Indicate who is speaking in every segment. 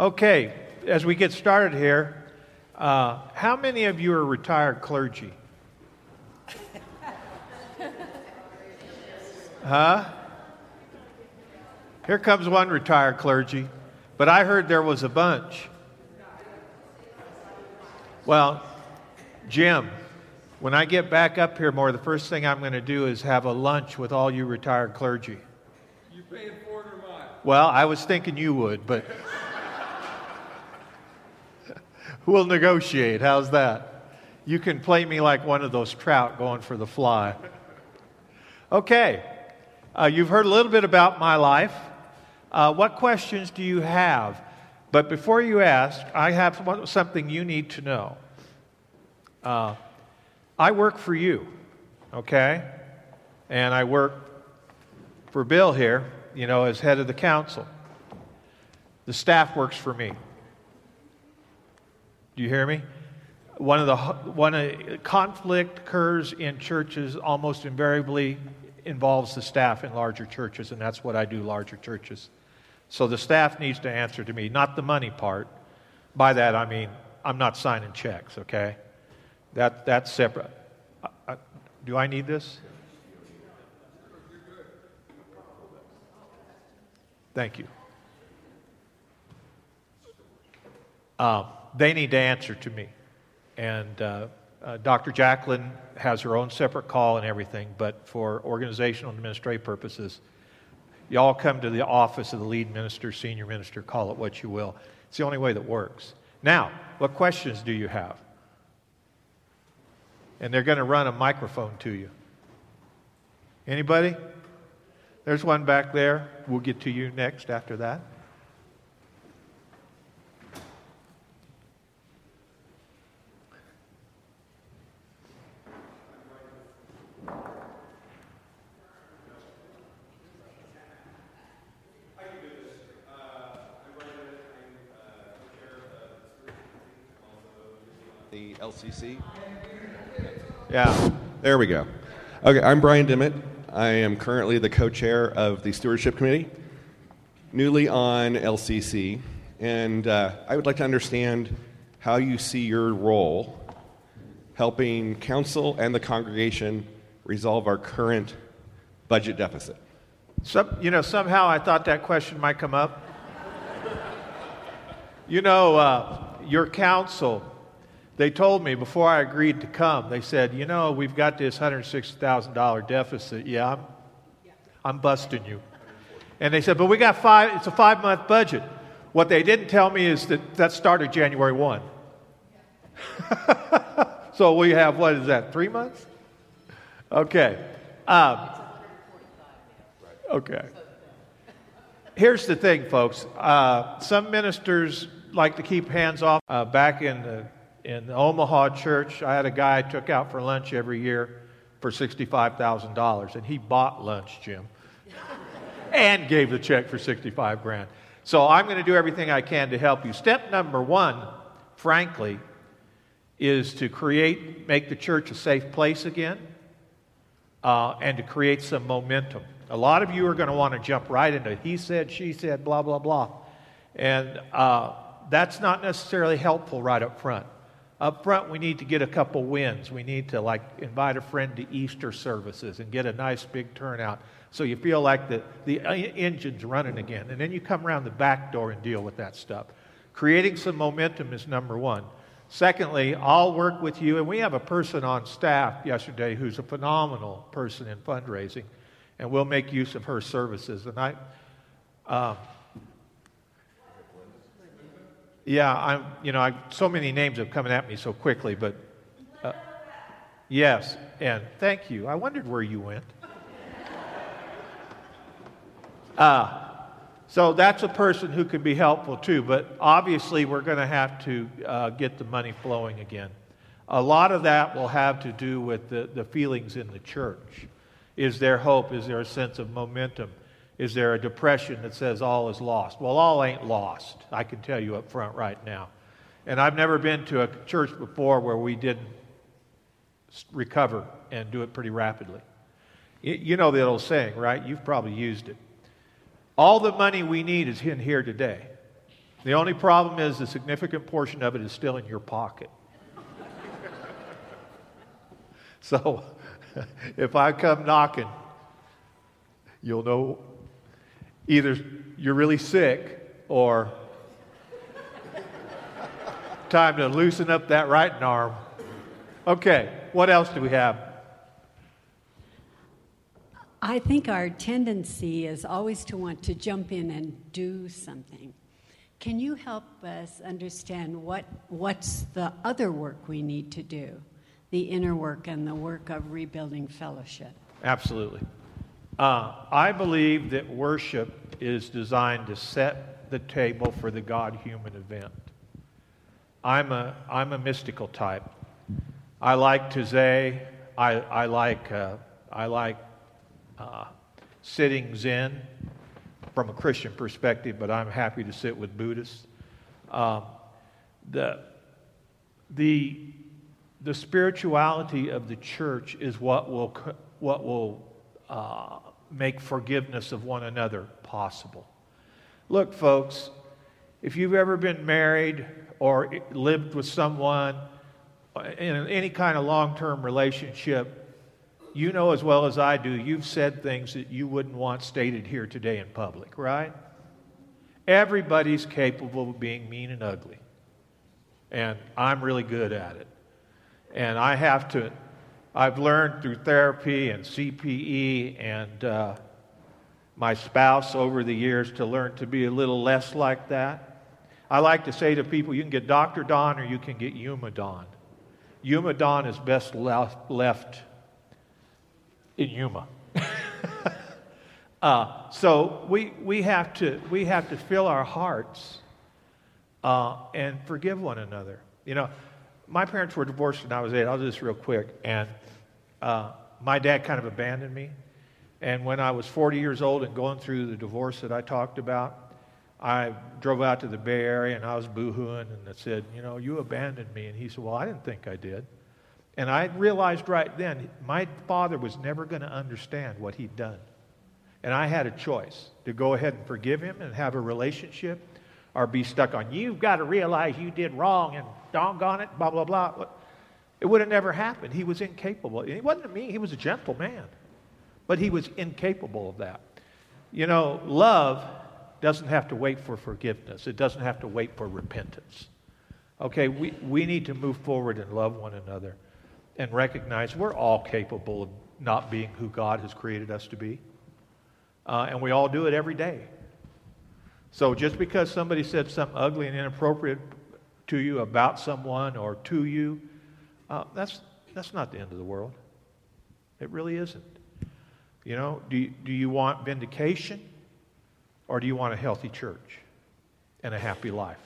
Speaker 1: Okay, as we get started here, uh, how many of you are retired clergy? Huh? Here comes one retired clergy, but I heard there was a bunch. Well, Jim, when I get back up here more, the first thing I'm going to do is have a lunch with all you retired clergy.
Speaker 2: You paying for it or what?
Speaker 1: Well, I was thinking you would, but we'll negotiate. How's that? You can play me like one of those trout going for the fly. Okay. Uh, you've heard a little bit about my life. Uh, what questions do you have? But before you ask, I have something you need to know. Uh, I work for you, okay? And I work for Bill here, you know, as head of the council. The staff works for me. Do you hear me? One of the one of, conflict occurs in churches almost invariably involves the staff in larger churches, and that's what I do, larger churches. So the staff needs to answer to me, not the money part. By that, I mean, I'm not signing checks, okay? That, that's separate. I, I, do I need this? Thank you. Um, they need to answer to me. And uh, uh, Dr. Jacqueline has her own separate call and everything, but for organizational and administrative purposes, you all come to the office of the lead minister, senior minister, call it what you will. It's the only way that works. Now, what questions do you have? And they're going to run a microphone to you. Anybody? There's one back there. We'll get to you next after that.
Speaker 3: The
Speaker 1: Yeah.
Speaker 3: There we go. Okay, I'm Brian Dimmitt. I am currently the co chair of the Stewardship Committee, newly on LCC, and uh, I would like to understand how you see your role helping council and the congregation resolve our current budget deficit.
Speaker 1: Some, you know, somehow I thought that question might come up. you know, uh, your council they told me before I agreed to come, they said, You know, we've got this $160,000 deficit. Yeah, I'm, I'm busting you. And they said, But we got five, it's a five month budget. What they didn't tell me is that that started January 1. so we have, what is that, three months? Okay. Um, okay. Here's the thing, folks. Uh, some ministers like to keep hands off. Uh, back in the in the Omaha church, I had a guy I took out for lunch every year for $65,000, and he bought lunch, Jim, and gave the check for 65 grand. So I'm going to do everything I can to help you. Step number one, frankly, is to create, make the church a safe place again, uh, and to create some momentum. A lot of you are going to want to jump right into he said, she said, blah, blah, blah. And uh, that's not necessarily helpful right up front. Up front, we need to get a couple wins. We need to like invite a friend to Easter services and get a nice big turnout so you feel like the, the engine's running again. And then you come around the back door and deal with that stuff. Creating some momentum is number one. Secondly, I'll work with you, and we have a person on staff yesterday who's a phenomenal person in fundraising, and we'll make use of her services. And I, uh, yeah, I'm, you know, I, so many names have come at me so quickly, but uh, yes, and thank you. I wondered where you went. Uh, so that's a person who can be helpful too, but obviously we're going to have to uh, get the money flowing again. A lot of that will have to do with the, the feelings in the church. Is there hope? Is there a sense of momentum? Is there a depression that says all is lost? Well, all ain't lost. I can tell you up front right now. And I've never been to a church before where we didn't recover and do it pretty rapidly. You know the old saying, right? You've probably used it. All the money we need is in here today. The only problem is the significant portion of it is still in your pocket. so if I come knocking, you'll know either you're really sick or time to loosen up that right arm. Okay, what else do we have?
Speaker 4: I think our tendency is always to want to jump in and do something. Can you help us understand what, what's the other work we need to do? The inner work and the work of rebuilding fellowship.
Speaker 1: Absolutely. Uh, I believe that worship is designed to set the table for the God human event. I'm a, I'm a mystical type. I like Taizé. I, I like, uh, I like uh, sitting Zen from a Christian perspective, but I'm happy to sit with Buddhists. Um, the, the, the spirituality of the church is what will, what will uh, make forgiveness of one another possible. Look, folks, if you've ever been married or lived with someone in any kind of long term relationship, you know as well as I do, you've said things that you wouldn't want stated here today in public, right? Everybody's capable of being mean and ugly. And I'm really good at it. And I have to, I've learned through therapy and CPE and uh, my spouse over the years to learn to be a little less like that. I like to say to people, you can get Dr. Don or you can get Yuma Don. Yuma Don is best left left in Yuma. uh, so we, we, have to, we have to fill our hearts uh, and forgive one another. You know, my parents were divorced when I was eight. I'll do this real quick. And uh, my dad kind of abandoned me. And when I was 40 years old and going through the divorce that I talked about, I drove out to the Bay Area and I was boohooing and I said, You know, you abandoned me. And he said, Well, I didn't think I did. And I realized right then my father was never going to understand what he'd done. And I had a choice to go ahead and forgive him and have a relationship or be stuck on, you've got to realize you did wrong and doggone it, blah, blah, blah. It would have never happened. He was incapable. He wasn't me, he was a gentle man. But he was incapable of that. You know, love doesn't have to wait for forgiveness, it doesn't have to wait for repentance. Okay, we, we need to move forward and love one another and recognize we're all capable of not being who God has created us to be. Uh, and we all do it every day. So just because somebody said something ugly and inappropriate to you about someone or to you, uh, that's, that's not the end of the world. It really isn't. You know, do you, do you want vindication or do you want a healthy church and a happy life?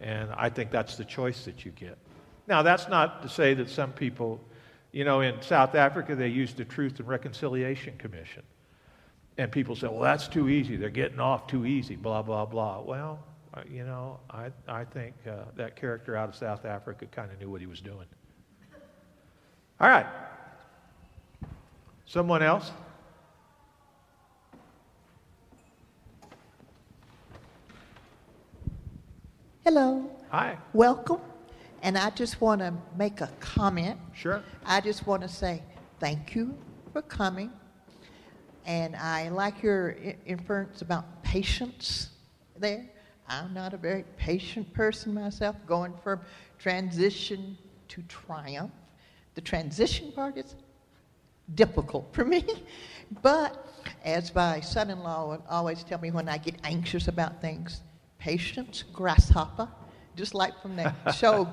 Speaker 1: And I think that's the choice that you get. Now, that's not to say that some people, you know, in South Africa, they used the Truth and Reconciliation Commission. And people say, well, that's too easy. They're getting off too easy, blah, blah, blah. Well, uh, you know, I, I think uh, that character out of South Africa kind of knew what he was doing. All right. Someone else?
Speaker 5: Hello.
Speaker 1: Hi.
Speaker 5: Welcome. And I just want to make a comment.
Speaker 1: Sure.
Speaker 5: I just want to say thank you for coming. And I like your inference about patience there. I'm not a very patient person myself, going from transition to triumph. The transition part is difficult for me. But as my son in law would always tell me when I get anxious about things, patience, grasshopper, just like from that show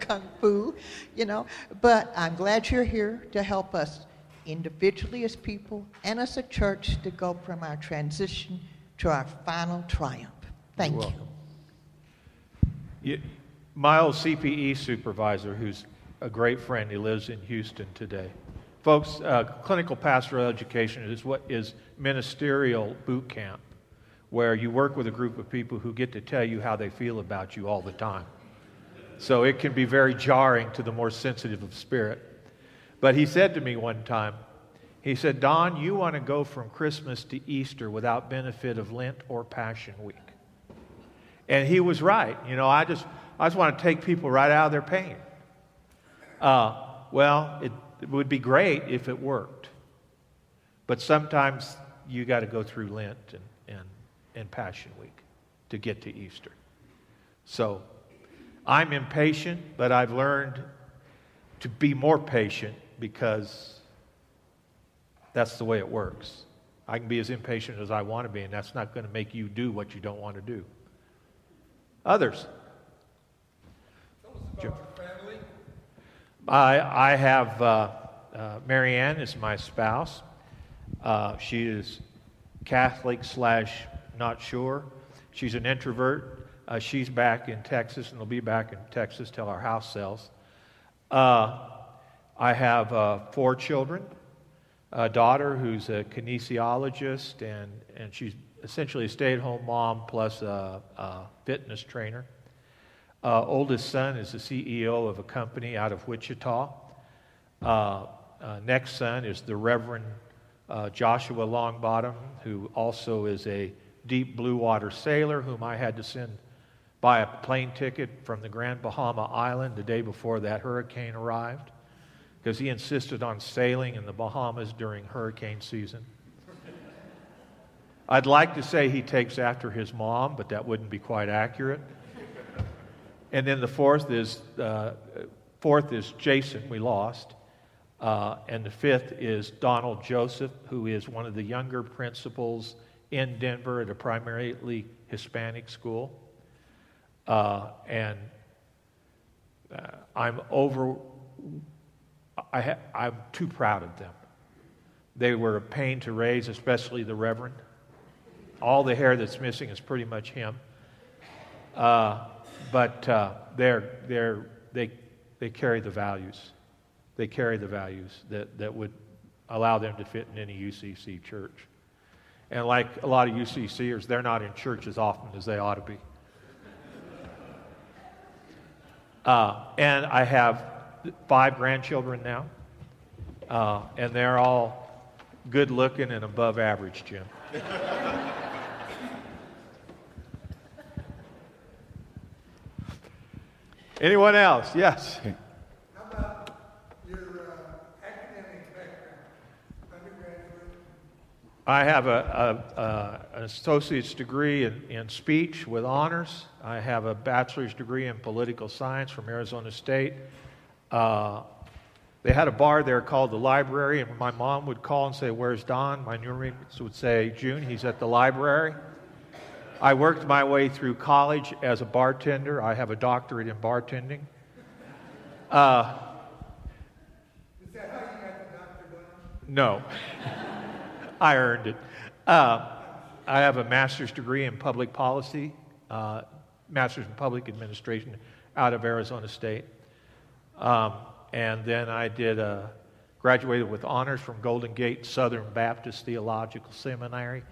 Speaker 5: Kung Fu, you know. But I'm glad you're here to help us individually as people and as a church to go from our transition to our final triumph. Thank you.
Speaker 1: you. My old CPE supervisor, who's a great friend, he lives in Houston today. Folks, uh, clinical pastoral education is what is ministerial boot camp where you work with a group of people who get to tell you how they feel about you all the time. So it can be very jarring to the more sensitive of spirit. But he said to me one time, he said, Don, you want to go from Christmas to Easter without benefit of Lent or Passion Week. And he was right. You know, I just, I just want to take people right out of their pain. Uh, well, it, it would be great if it worked. But sometimes you got to go through Lent and, and, and Passion Week to get to Easter. So I'm impatient, but I've learned to be more patient because that's the way it works. I can be as impatient as I want to be, and that's not going to make you do what you don't want to do. Others?
Speaker 2: Tell us about your family.
Speaker 1: I, I have uh, uh, Marianne is my spouse. Uh, she is Catholic slash not sure. She's an introvert. Uh, she's back in Texas and will be back in Texas till our house sells. Uh, I have uh, four children. A daughter who's a kinesiologist, and, and she's essentially a stay at home mom plus a, a fitness trainer. Uh, oldest son is the CEO of a company out of Wichita. Uh, uh, next son is the Reverend uh, Joshua Longbottom, who also is a deep blue water sailor, whom I had to send buy a plane ticket from the Grand Bahama Island the day before that hurricane arrived, because he insisted on sailing in the Bahamas during hurricane season. I'd like to say he takes after his mom, but that wouldn't be quite accurate. And then the fourth is uh, fourth is Jason. We lost, uh, and the fifth is Donald Joseph, who is one of the younger principals in Denver at a primarily Hispanic school. Uh, and uh, I'm over. I ha- I'm too proud of them. They were a pain to raise, especially the Reverend. All the hair that's missing is pretty much him. Uh, but uh, they're, they're, they, they carry the values. They carry the values that, that would allow them to fit in any UCC church. And like a lot of UCCers, they're not in church as often as they ought to be. Uh, and I have five grandchildren now, uh, and they're all good looking and above average, Jim. Anyone else? Yes.
Speaker 2: How about your uh, academic background? Undergraduate?
Speaker 1: I have a, a, a, an associate's degree in, in speech with honors. I have a bachelor's degree in political science from Arizona State. Uh, they had a bar there called the library, and my mom would call and say, Where's Don? My new roommates would say, June, he's at the library. I worked my way through college as a bartender. I have a doctorate in bartending. Uh,
Speaker 2: Is that how you got the doctor
Speaker 1: no, I earned it. Uh, I have a master's degree in public policy, uh, master's in public administration out of Arizona State. Um, and then I did a, graduated with honors from Golden Gate Southern Baptist Theological Seminary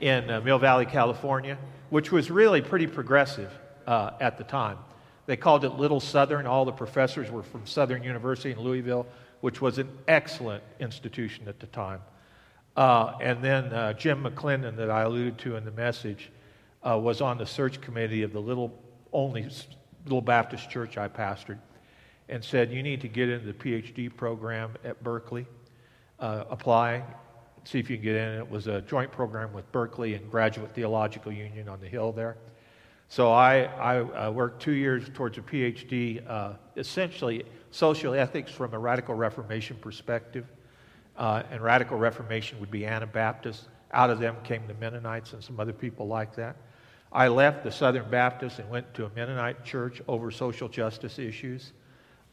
Speaker 1: in uh, Mill Valley, California, which was really pretty progressive uh, at the time. They called it Little Southern. All the professors were from Southern University in Louisville, which was an excellent institution at the time. Uh, and then uh, Jim McClendon, that I alluded to in the message, uh, was on the search committee of the little only little Baptist church I pastored, and said you need to get into the PhD program at Berkeley, uh, apply, see if you can get in. It was a joint program with Berkeley and Graduate Theological Union on the Hill there. So I, I, I worked two years towards a PhD, uh, essentially social ethics from a radical Reformation perspective. Uh, and radical Reformation would be Anabaptists. Out of them came the Mennonites and some other people like that. I left the Southern Baptist and went to a Mennonite church over social justice issues.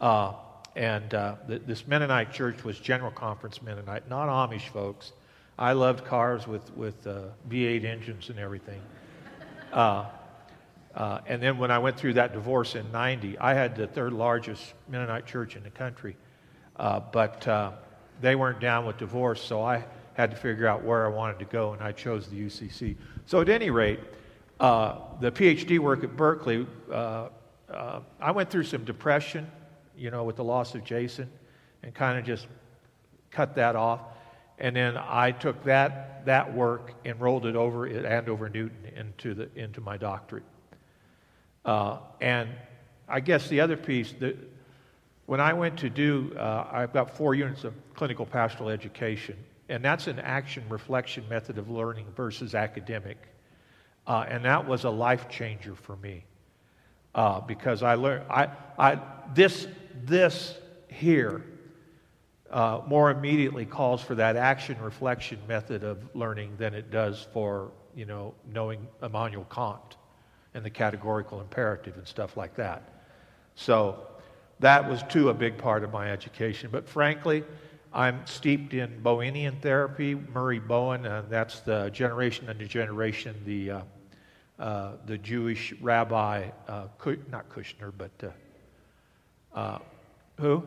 Speaker 1: Uh, and uh, th- this Mennonite church was General Conference Mennonite, not Amish folks. I loved cars with, with uh, V8 engines and everything. Uh, uh, and then when I went through that divorce in 90, I had the third largest Mennonite church in the country. Uh, but they weren't down with divorce, so I had to figure out where I wanted to go, and I chose the UCC. So at any rate, the PhD work at Berkeley, I went through some depression, you know, with the loss of Jason, and kind of just cut that off. And then I took that, that work and rolled it over at Andover Newton into, the, into my doctorate. Uh, and I guess the other piece, that when I went to do, uh, I've got four units of clinical pastoral education, and that's an action reflection method of learning versus academic. Uh, and that was a life changer for me uh, because I learned I, I, this, this here uh, more immediately calls for that action reflection method of learning than it does for you know knowing Immanuel Kant and the categorical imperative and stuff like that. So that was too a big part of my education. But frankly, I'm steeped in Bowenian therapy. Murray Bowen, uh, that's the generation under generation, the uh, uh, the Jewish rabbi, uh, not Kushner, but uh, uh, who?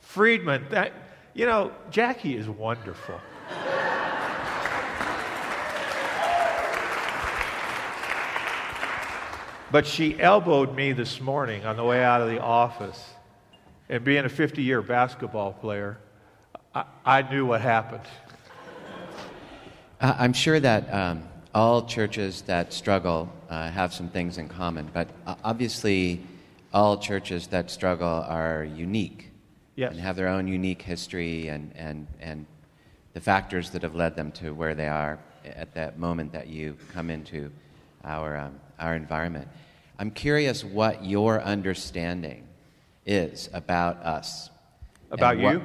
Speaker 1: Friedman. That, you know, Jackie is wonderful. but she elbowed me this morning on the way out of the office. And being a 50 year basketball player, I, I, knew what happened.
Speaker 6: I'm sure that um, all churches that struggle uh, have some things in common, but uh, obviously, all churches that struggle are unique
Speaker 1: yes.
Speaker 6: and have their own unique history and, and, and the factors that have led them to where they are at that moment that you come into our, um, our environment. I'm curious what your understanding is about us.
Speaker 1: About
Speaker 6: what,
Speaker 1: you?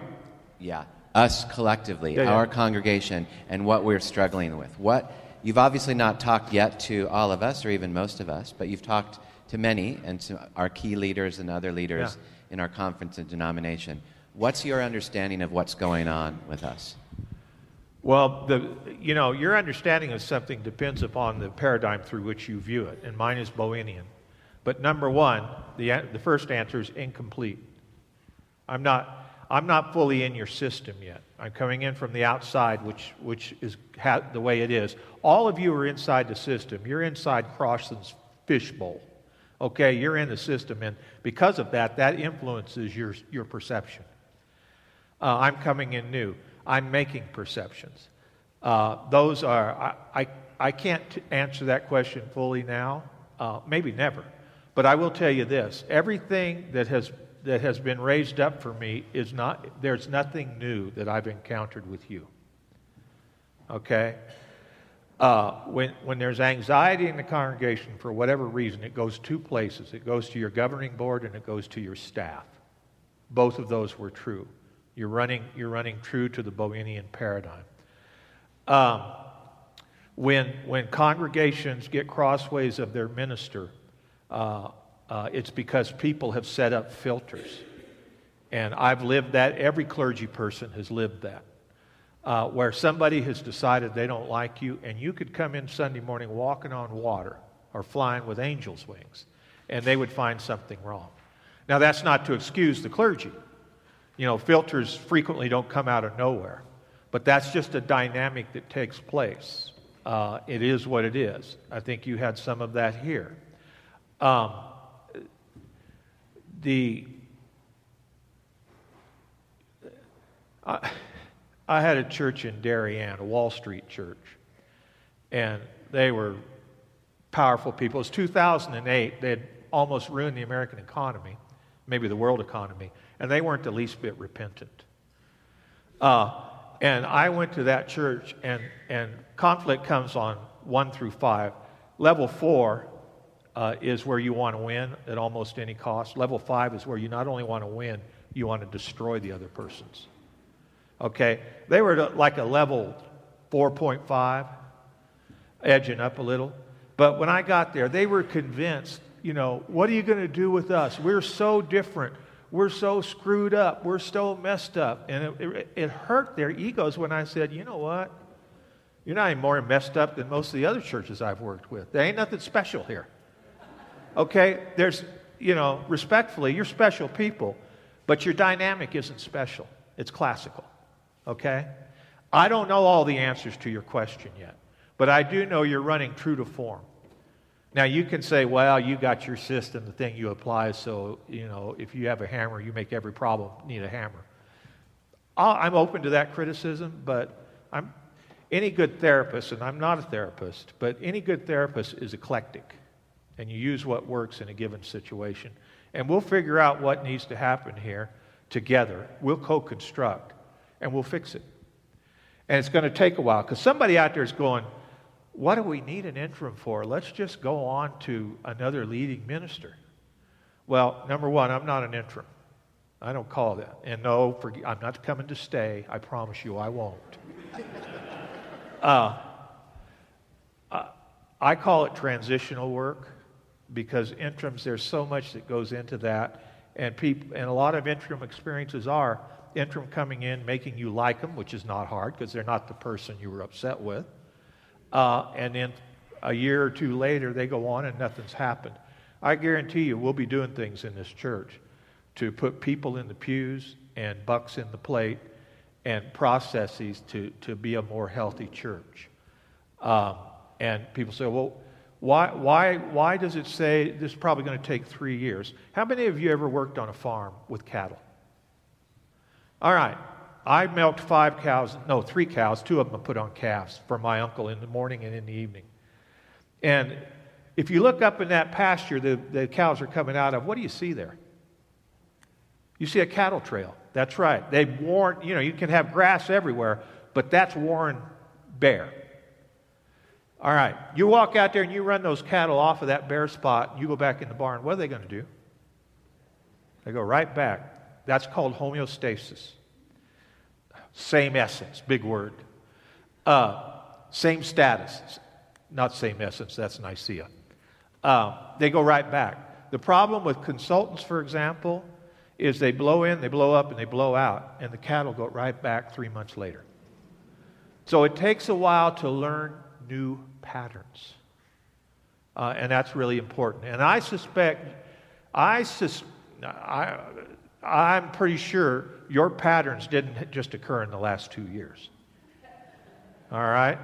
Speaker 6: Yeah, us collectively,
Speaker 1: yeah, yeah.
Speaker 6: our congregation, and what we're struggling with. What you've obviously not talked yet to all of us, or even most of us, but you've talked to many and to our key leaders and other leaders
Speaker 1: yeah.
Speaker 6: in our conference and denomination. What's your understanding of what's going on with us?
Speaker 1: Well, the, you know, your understanding of something depends upon the paradigm through which you view it, and mine is Bowenian. But number one, the, the first answer is incomplete. I'm not, I'm not fully in your system yet. I'm coming in from the outside, which, which is ha- the way it is. All of you are inside the system. You're inside Crossan's fishbowl. Okay, you're in the system, and because of that, that influences your, your perception. Uh, I'm coming in new. I'm making perceptions. Uh, those are, I, I, I can't answer that question fully now, uh, maybe never. But I will tell you this everything that has, that has been raised up for me is not, there's nothing new that I've encountered with you. Okay? Uh, when, when there's anxiety in the congregation for whatever reason, it goes two places it goes to your governing board and it goes to your staff. Both of those were true. You're running, you're running true to the Bowenian paradigm. Um, when, when congregations get crossways of their minister, uh, uh, it's because people have set up filters. And I've lived that. Every clergy person has lived that. Uh, where somebody has decided they don't like you, and you could come in Sunday morning walking on water or flying with angel's wings, and they would find something wrong. Now, that's not to excuse the clergy. You know, filters frequently don't come out of nowhere, but that's just a dynamic that takes place. Uh, it is what it is. I think you had some of that here. Um, the I, I had a church in Darien, a Wall Street church, and they were powerful people. It was 2008. They had almost ruined the American economy, maybe the world economy and they weren't the least bit repentant. Uh, and I went to that church, and, and conflict comes on one through five. Level four uh, is where you want to win at almost any cost. Level five is where you not only want to win, you want to destroy the other persons. Okay? They were like a level 4.5, edging up a little. But when I got there, they were convinced, you know, what are you going to do with us? We're so different we're so screwed up. We're so messed up. And it, it, it, hurt their egos when I said, you know what? You're not any more messed up than most of the other churches I've worked with. There ain't nothing special here. Okay? There's, you know, respectfully, you're special people, but your dynamic isn't special. It's classical. Okay? I don't know all the answers to your question yet, but I do know you're running true to form. Now, you can say, well, you got your system, the thing you apply, so, you know, if you have a hammer, you make every problem need a hammer. I'm open to that criticism, but I'm, any good therapist, and I'm not a therapist, but any good therapist is eclectic. and you use what works in a given situation. And we'll figure out what needs to happen here together. We'll co construct and we'll fix it. And it's going to take a while because somebody out there is going, What do we need an interim for? Let's just go on to another leading minister. Well, number one, I'm not an interim. I don't call that. And no, for, I'm not coming to stay. I promise you I won't. uh, uh, I call it transitional work because interims, there's so much that goes into that. And, people, and a lot of interim experiences are interim coming in, making you like them, which is not hard because they're not the person you were upset with. Uh, and then a year or two later, they go on and nothing's happened. I guarantee you, we'll be doing things in this church to put people in the pews and bucks in the plate and processes to, to be a more healthy church. Um, and people say, well, why, why, why does it say this is probably going to take three years? How many of you ever worked on a farm with cattle? All right. I milked five cows, no, three cows. Two of them I put on calves for my uncle in the morning and in the evening. And if you look up in that pasture the, the cows are coming out of, what do you see there? You see a cattle trail. That's right. They've worn, you know, you can have grass everywhere, but that's worn bare. All right. You walk out there and you run those cattle off of that bare spot, you go back in the barn. What are they going to do? They go right back. That's called homeostasis. Same essence, big word. Uh, same status. Not same essence, that's Nicaea. Uh, they go right back. The problem with consultants, for example, is they blow in, they blow up, and they blow out, and the cattle go right back three months later. So it takes a while to learn new patterns. Uh, and that's really important. And I suspect, I sus- I, I'm pretty sure your patterns didn't just occur in the last two years. All right?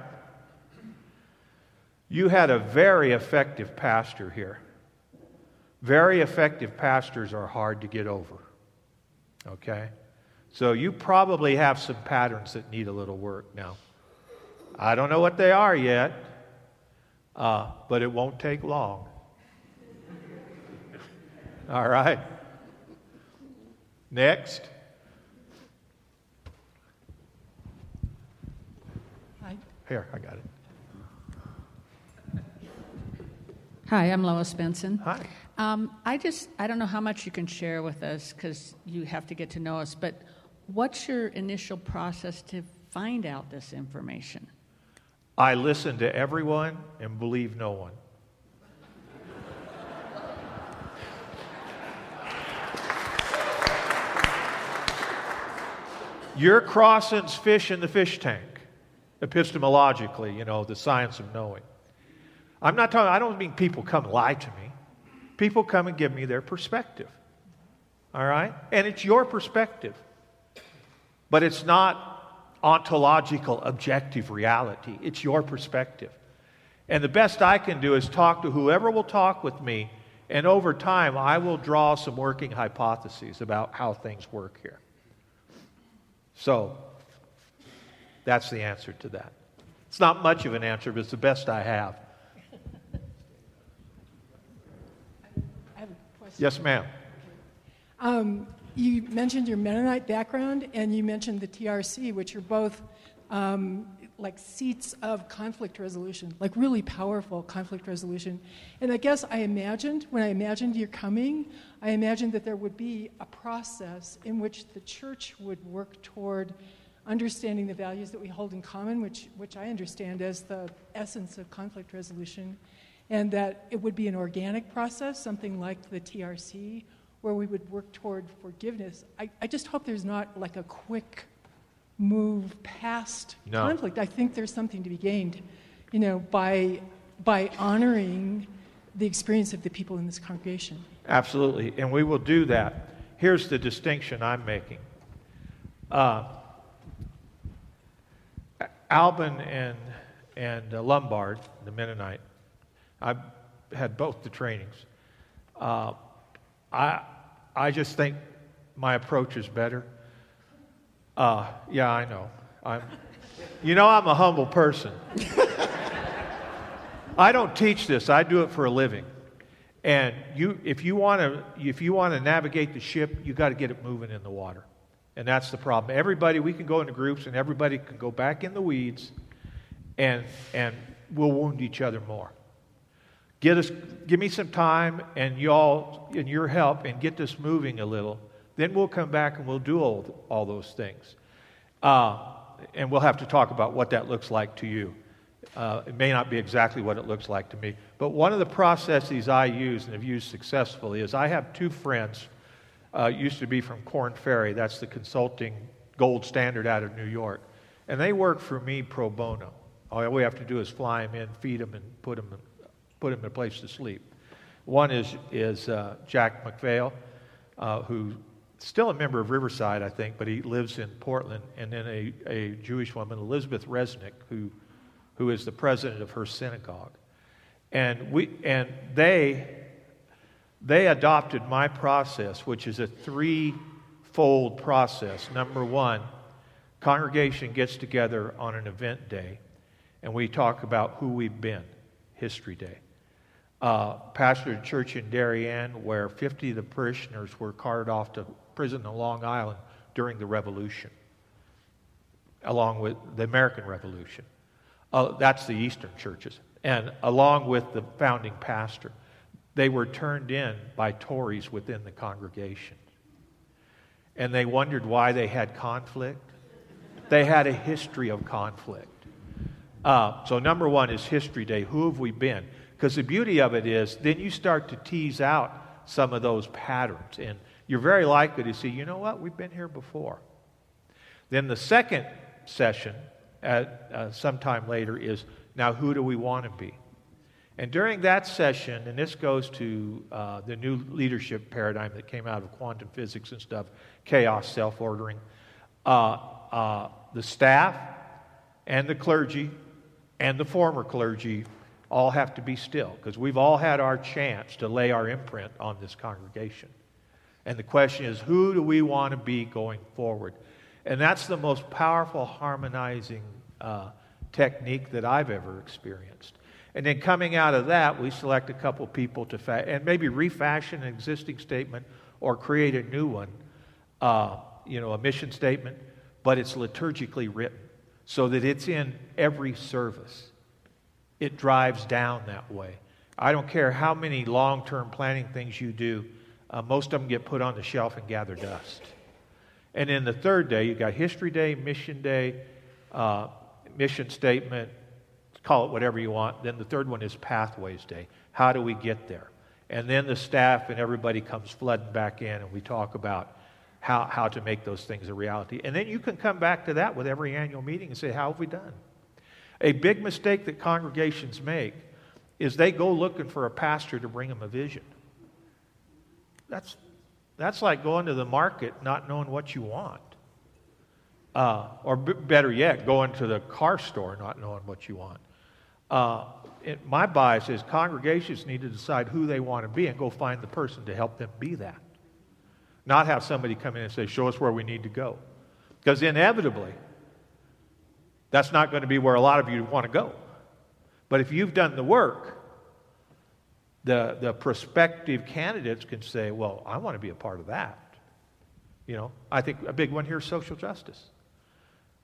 Speaker 1: You had a very effective pastor here. Very effective pastors are hard to get over. Okay? So you probably have some patterns that need a little work now. I don't know what they are yet, uh, but it won't take long. All right. Next.
Speaker 7: Hi.
Speaker 1: Here, I got it.
Speaker 7: Hi, I'm Lois Benson.
Speaker 1: Hi.
Speaker 7: Um, I just, I don't know how much you can share with us because you have to get to know us, but what's your initial process to find out this information?
Speaker 1: I listen to everyone and believe no one. You're crossing fish in the fish tank, epistemologically, you know, the science of knowing. I'm not talking, I don't mean people come lie to me. People come and give me their perspective. All right? And it's your perspective. But it's not ontological, objective reality. It's your perspective. And the best I can do is talk to whoever will talk with me, and over time, I will draw some working hypotheses about how things work here. So, that's the answer to that. It's not much of an answer, but it's the best I have.
Speaker 8: I have a question.
Speaker 1: Yes, ma'am.
Speaker 8: Um, you mentioned your Mennonite background and you mentioned the TRC, which are both um, like seats of conflict resolution, like really powerful conflict resolution. And I guess I imagined, when I imagined your coming, I imagined that there would be a process in which the church would work toward understanding the values that we hold in common, which, which I understand as the essence of conflict resolution, and that it would be an organic process, something like the TRC where we would work toward forgiveness. I, I just hope there's not like a quick move past
Speaker 1: no.
Speaker 8: conflict. I think there's something to be gained, you know, by by honoring the experience of the people in this congregation.
Speaker 1: Absolutely, and we will do that. Here's the distinction I'm making. Uh, Alban and and uh, Lombard, the Mennonite, I've had both the trainings. Uh, I I just think my approach is better. Uh, yeah, I know. I'm, you know, I'm a humble person. I don't teach this, I do it for a living. And you, if you want to, if you want to navigate the ship, you got to get it moving in the water, and that's the problem. Everybody, we can go into groups, and everybody can go back in the weeds, and and we'll wound each other more. Get us, give me some time, and y'all, and your help, and get this moving a little. Then we'll come back and we'll do all, all those things. Uh, and we'll have to talk about what that looks like to you. Uh, it may not be exactly what it looks like to me. But one of the processes I use and have used successfully is I have two friends, uh, used to be from Korn Ferry, that's the consulting gold standard out of New York. And they work for me pro bono. All we have to do is fly them in, feed them, and put them, put them in a place to sleep. One is, is uh, Jack McPhail, uh, who still a member of Riverside, I think, but he lives in Portland. And then a, a Jewish woman, Elizabeth Resnick, who, who is the president of her synagogue. And, we, and they, they adopted my process, which is a three-fold process. Number one, congregation gets together on an event day, and we talk about who we've been, History Day. Uh, pastored a church in Darien where 50 of the parishioners were carted off to prison on Long Island during the Revolution, along with the American Revolution. Uh, that's the Eastern churches. And along with the founding pastor, they were turned in by Tories within the congregation. And they wondered why they had conflict. They had a history of conflict. Uh, so, number one is History Day. Who have we been? Because the beauty of it is, then you start to tease out some of those patterns. And you're very likely to see, you know what, we've been here before. Then the second session, at, uh, sometime later, is now who do we want to be? And during that session, and this goes to uh, the new leadership paradigm that came out of quantum physics and stuff chaos, self ordering, uh, uh, the staff and the clergy and the former clergy all have to be still because we've all had our chance to lay our imprint on this congregation. And the question is, who do we want to be going forward? And that's the most powerful harmonizing uh, technique that I've ever experienced. And then coming out of that, we select a couple people to fa- and maybe refashion an existing statement or create a new one, uh, you know, a mission statement, but it's liturgically written so that it's in every service. It drives down that way. I don't care how many long term planning things you do, uh, most of them get put on the shelf and gather dust. And then the third day, you've got History Day, Mission Day, uh, mission statement, call it whatever you want. Then the third one is Pathways Day. How do we get there? And then the staff and everybody comes flooding back in, and we talk about how, how to make those things a reality. And then you can come back to that with every annual meeting and say, How have we done? A big mistake that congregations make is they go looking for a pastor to bring them a vision. That's, that's like going to the market not knowing what you want. Uh, or b- better yet, going to the car store not knowing what you want. Uh, it, my bias is congregations need to decide who they want to be and go find the person to help them be that. Not have somebody come in and say, Show us where we need to go. Because inevitably, that's not going to be where a lot of you want to go. But if you've done the work, the, the prospective candidates can say, well, I want to be a part of that. You know, I think a big one here is social justice.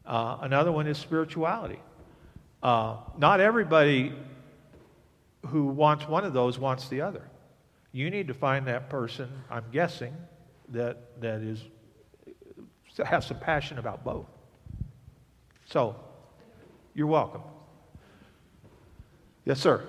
Speaker 1: Uh, another one is spirituality. Uh, not everybody who wants one of those wants the other. You need to find that person, I'm guessing, that, that is, has some passion about both. So, you're welcome. Yes, sir.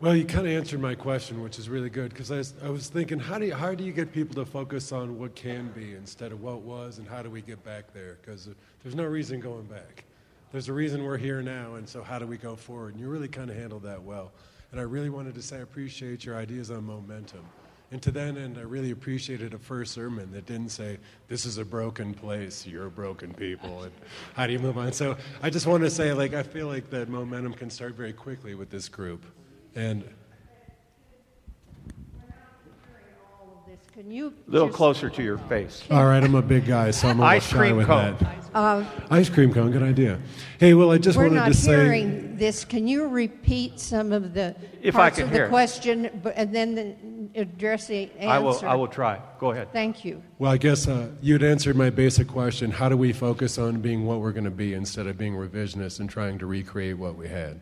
Speaker 9: Well, you kind of answered my question, which is really good, because I, was- I was thinking, how do, you, how do you get people to focus on what can be instead of what was, and how do we get back there? Because there's no reason going back. There's a reason we're here now, and so how do we go forward? And you really kind of handled that well. And I really wanted to say I appreciate your ideas on momentum. And to that end, I really appreciated a first sermon that didn't say, This is a broken place, you're broken people, and how do you move on? So I just want to say, like, I feel like that momentum can start very quickly with this group. And
Speaker 10: Can you
Speaker 1: A little
Speaker 10: just-
Speaker 1: closer to your face.
Speaker 9: all right, I'm a big guy, so I'm a little
Speaker 1: Ice
Speaker 9: shy
Speaker 1: cream
Speaker 9: with
Speaker 1: cone.
Speaker 9: that.
Speaker 10: Uh,
Speaker 9: Ice cream cone, good idea. Hey, well, I just
Speaker 10: we're
Speaker 9: wanted
Speaker 10: not
Speaker 9: to say.
Speaker 10: hearing this. Can you repeat some of the
Speaker 1: If I
Speaker 10: parts
Speaker 1: can
Speaker 10: of
Speaker 1: hear
Speaker 10: the question, but, and then the, address the answer?
Speaker 1: I will, I will try. Go ahead.
Speaker 10: Thank you.
Speaker 9: Well, I guess uh, you'd answered my basic question how do we focus on being what we're going to be instead of being revisionist and trying to recreate what we had?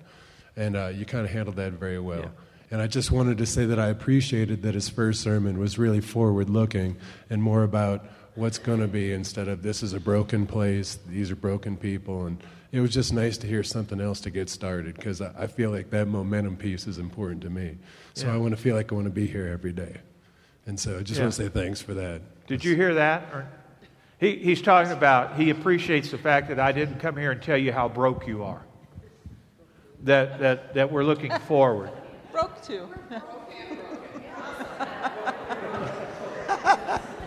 Speaker 9: And uh, you kind of handled that very well.
Speaker 1: Yeah.
Speaker 9: And I just wanted to say that I appreciated that his first sermon was really forward looking and more about what's going to be instead of this is a broken place, these are broken people. And it was just nice to hear something else to get started because I, I feel like that momentum piece is important to me. So
Speaker 1: Yeah.
Speaker 9: I want to feel like I want to be here every day. And so I just want to say thanks for that.
Speaker 1: Did you hear that? Or, he, he's talking about he appreciates the fact that I didn't come here and tell you how broke you are. That, that, that we're looking forward.
Speaker 11: Broke too.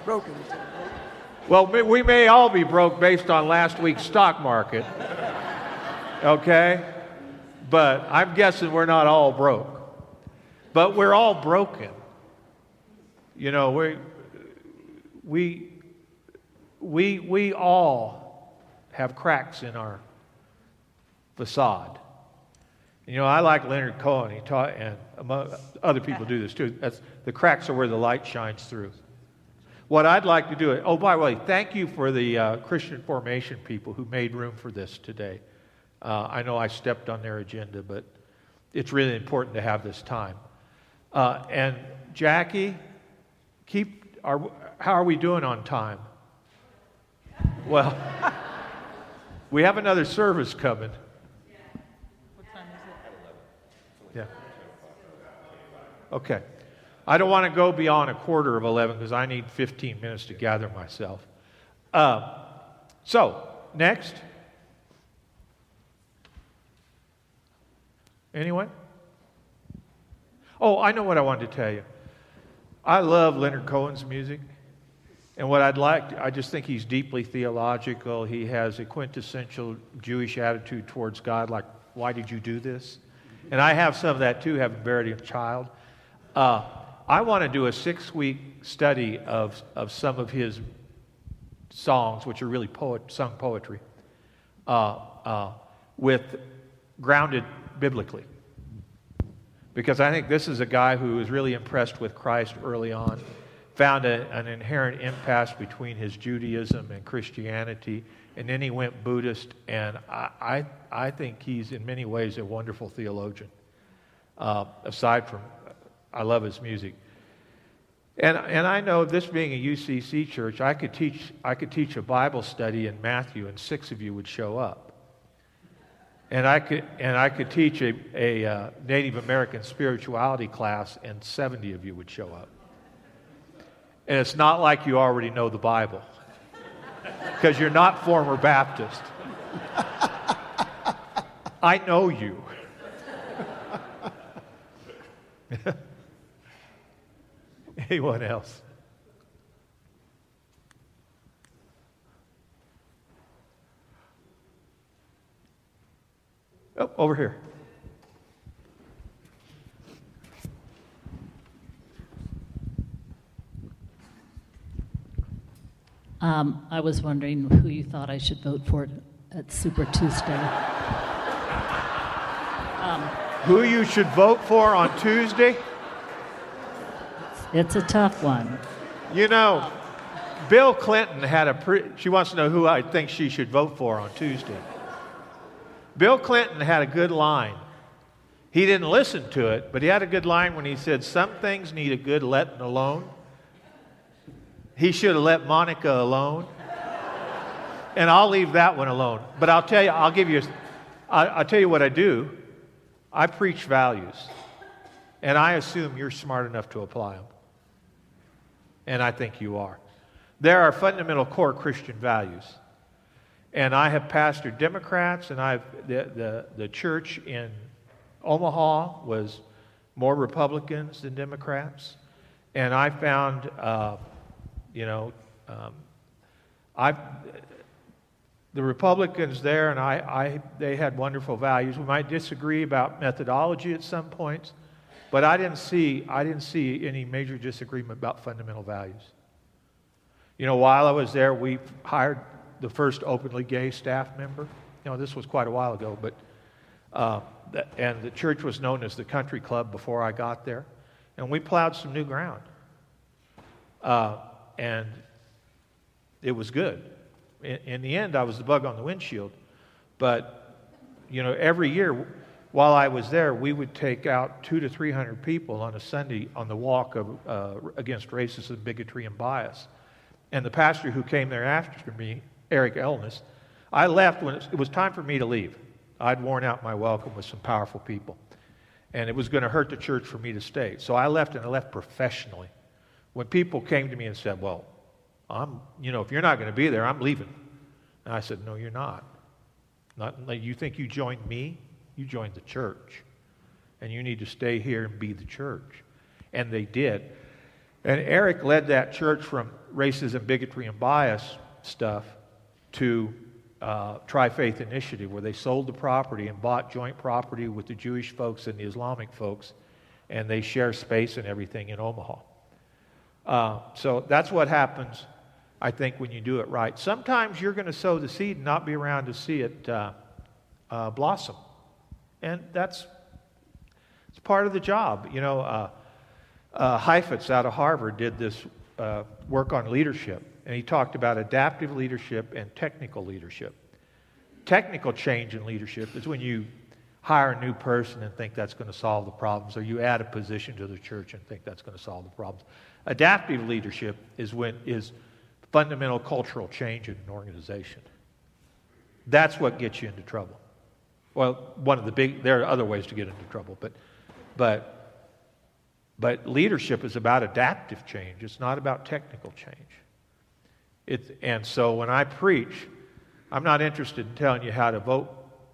Speaker 2: Broken.
Speaker 1: Well, we- we may all be broke based on last week's stock market. Okay? But I'm guessing we're not all broke. But we're all broken. You know, we, we, we, we all have cracks in our facade. You know, I like Leonard Cohen. He taught, and among, other people do this too. That's, the cracks are where the light shines through. What I'd like to do, oh, by the way, thank you for the uh, Christian formation people who made room for this today. Uh, I know I stepped on their agenda, but it's really important to have this time. Uh, and Jackie, keep, are, how are we doing on time? Well, we have another service coming. Okay. I don't want to go beyond a quarter of 11 because I need 15 minutes to gather myself. Uh, so, next. Anyone? Oh, I know what I wanted to tell you. I love Leonard Cohen's music. And what I'd like, I just think he's deeply theological. He has a quintessential Jewish attitude towards God, like, why did you do this? And I have some of that too, having buried a child. Uh, I want to do a six week study of, of some of his songs, which are really poet, sung poetry, uh, uh, with grounded biblically. Because I think this is a guy who was really impressed with Christ early on, found a, an inherent impasse between his Judaism and Christianity, and then he went Buddhist. And I, I, I think he's in many ways a wonderful theologian. Uh, aside from, I love his music. And, and I know this being a UCC church, I could, teach, I could teach a Bible study in Matthew, and six of you would show up. And I could, and I could teach a, a uh, Native American spirituality class, and 70 of you would show up. And it's not like you already know the Bible, because you're not former Baptist. I know you. Anyone else? Oh, over here.
Speaker 12: Um, I was wondering who you thought I should vote for at Super Tuesday. Um,
Speaker 1: Who you should vote for on Tuesday?
Speaker 12: It's a tough one.
Speaker 1: You know, Bill Clinton had a. Pre- she wants to know who I think she should vote for on Tuesday. Bill Clinton had a good line. He didn't listen to it, but he had a good line when he said, Some things need a good letting alone. He should have let Monica alone. And I'll leave that one alone. But I'll tell you, I'll give you, I, I'll tell you what I do. I preach values. And I assume you're smart enough to apply them. And I think you are. There are fundamental core Christian values. And I have pastored Democrats, and I've, the, the, the church in Omaha was more Republicans than Democrats. And I found, uh, you know, um, I, the Republicans there, and I, I, they had wonderful values. We might disagree about methodology at some points, but I didn't see, I didn't see any major disagreement about fundamental values. You know, while I was there, we hired the first openly gay staff member. You know, this was quite a while ago, but uh, and the church was known as the Country Club before I got there. And we plowed some new ground. Uh, and it was good. In, in the end, I was the bug on the windshield. But, you know, every year while I was there, we would take out two to 300 people on a Sunday on the walk of, uh, against racism, bigotry, and bias. And the pastor who came there after me, Eric Elnes, I left when it was time for me to leave. I'd worn out my welcome with some powerful people. And it was going to hurt the church for me to stay. So I left and I left professionally. When people came to me and said, Well, I'm, you know, if you're not going to be there, I'm leaving. And I said, No, you're not. Not you think you joined me? You joined the church. And you need to stay here and be the church. And they did. And Eric led that church from racism, bigotry, and bias stuff to uh, Tri Faith Initiative, where they sold the property and bought joint property with the Jewish folks and the Islamic folks, and they share space and everything in Omaha. Uh, so that's what happens, I think, when you do it right. Sometimes you're going to sow the seed and not be around to see it uh, uh, blossom, and that's it's part of the job. You know, uh, uh, Heifetz out of Harvard did this uh, work on leadership, and he talked about adaptive leadership and technical leadership. Technical change in leadership is when you hire a new person and think that's going to solve the problems, or you add a position to the church and think that's going to solve the problems. Adaptive leadership is when is fundamental cultural change in an organization. That's what gets you into trouble. Well, one of the big there are other ways to get into trouble, but but but leadership is about adaptive change. It's not about technical change. It, and so when I preach, I'm not interested in telling you how to vote,